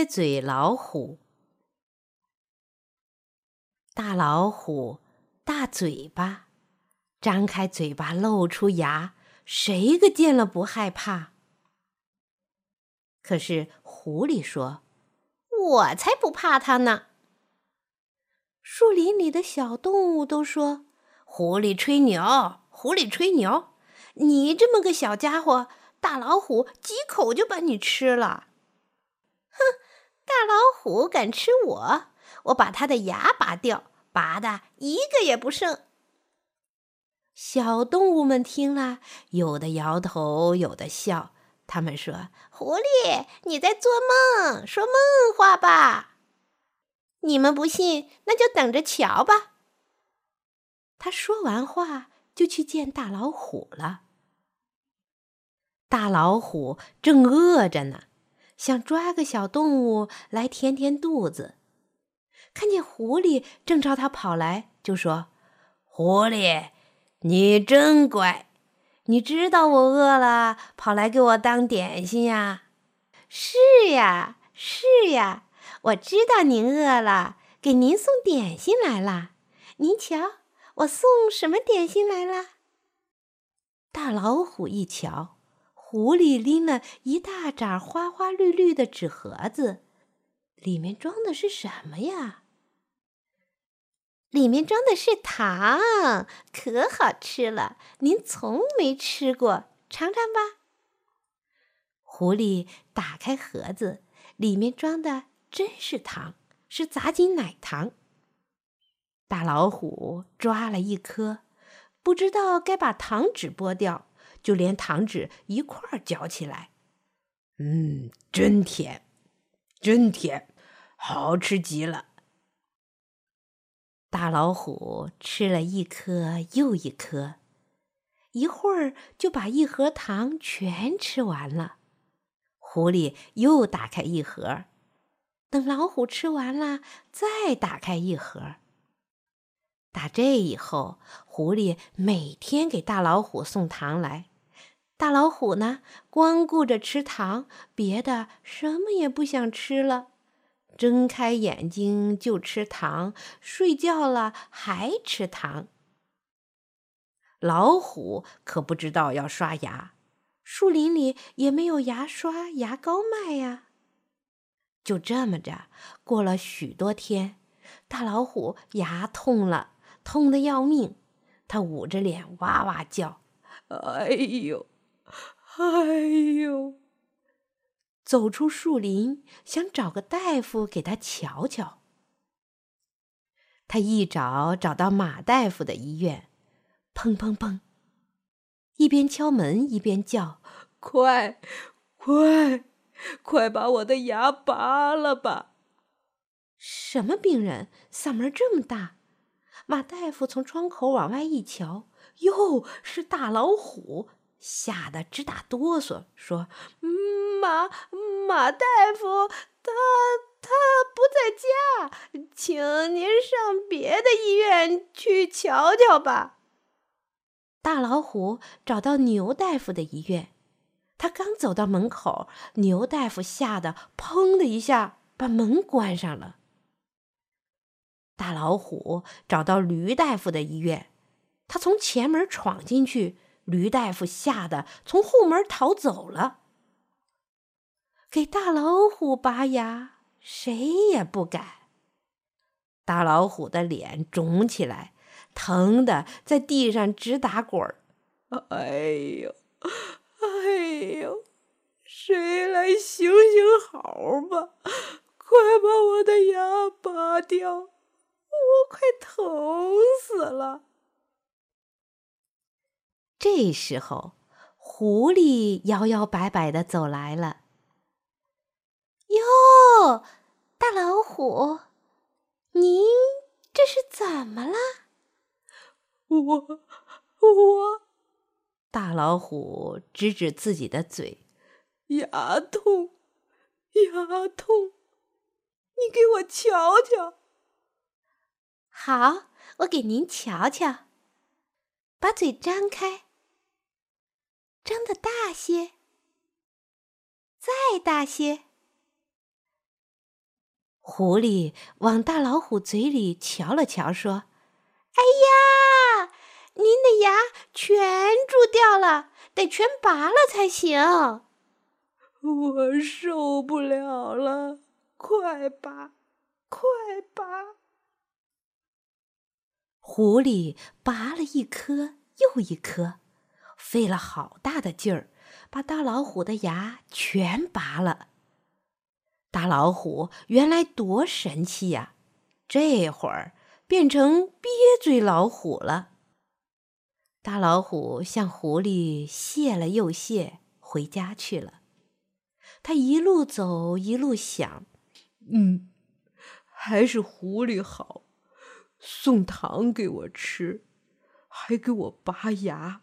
咧嘴老虎。大老虎，大嘴巴，张开嘴巴露出牙，谁个见了不害怕？可是狐狸说：“我才不怕它呢。”树林里的小动物都说：“狐狸吹牛，狐狸吹牛！你这么个小家伙，大老虎几口就把你吃了。”大老虎敢吃我，我把它的牙拔掉，拔的一个也不剩。小动物们听了，有的摇头，有的笑。他们说：“狐狸，你在做梦，说梦话吧。”你们不信，那就等着瞧吧。他说完话，就去见大老虎了。大老虎正饿着呢，想抓个小动物来填填肚子。看见狐狸正朝他跑来，就说：“狐狸，你真乖，你知道我饿了，跑来给我当点心呀？”“是呀，是呀。”我知道您饿了，给您送点心来了。您瞧，我送什么点心来了？大老虎一瞧，狐狸拎了一大扎花花绿绿的纸盒子，里面装的是什么呀？里面装的是糖，可好吃了。您从没吃过，尝尝吧。狐狸打开盒子，里面装的。真是糖，是杂金奶糖。大老虎抓了一颗，不知道该把糖纸剥掉，就连糖纸一块儿嚼起来。嗯，真甜，真甜，好吃极了。大老虎吃了一颗又一颗，一会儿就把一盒糖全吃完了。狐狸又打开一盒。等老虎吃完了，再打开一盒。打这以后，狐狸每天给大老虎送糖来。大老虎呢，光顾着吃糖，别的什么也不想吃了。睁开眼睛就吃糖，睡觉了还吃糖。老虎可不知道要刷牙，树林里也没有牙刷、牙膏卖呀。就这么着，过了许多天，大老虎牙痛了，痛得要命。他捂着脸哇哇叫：“哎呦，哎呦！”走出树林，想找个大夫给他瞧瞧。他一找找到马大夫的医院，砰砰砰，一边敲门一边叫：“快，快！”快把我的牙拔了吧！什么病人？嗓门这么大？马大夫从窗口往外一瞧，哟，是大老虎，吓得直打哆嗦，说：“马马大夫，他他不在家，请您上别的医院去瞧瞧吧。”大老虎找到牛大夫的医院。他刚走到门口，牛大夫吓得“砰”的一下把门关上了。大老虎找到驴大夫的医院，他从前门闯进去，驴大夫吓得从后门逃走了。给大老虎拔牙，谁也不敢。大老虎的脸肿起来，疼得在地上直打滚儿。哎呦！哎呦，谁来行行好吧？快把我的牙拔掉，我快疼死了。这时候，狐狸摇摇摆摆的走来了。哟，大老虎，您这是怎么了？我，我。大老虎指指自己的嘴，牙痛，牙痛，你给我瞧瞧。好，我给您瞧瞧。把嘴张开，张的大些，再大些，狐狸往大老虎嘴里瞧了瞧，说：“哎呀，您的牙全蛀掉了，得全拔了才行。”我受不了了，快拔，快拔！狐狸拔了一颗又一颗，费了好大的劲儿，把大老虎的牙全拔了。大老虎原来多神气呀，这会儿变成瘪嘴老虎了。大老虎向狐狸谢了又谢，回家去了。他一路走，一路想：“嗯，还是狐狸好，送糖给我吃，还给我拔牙。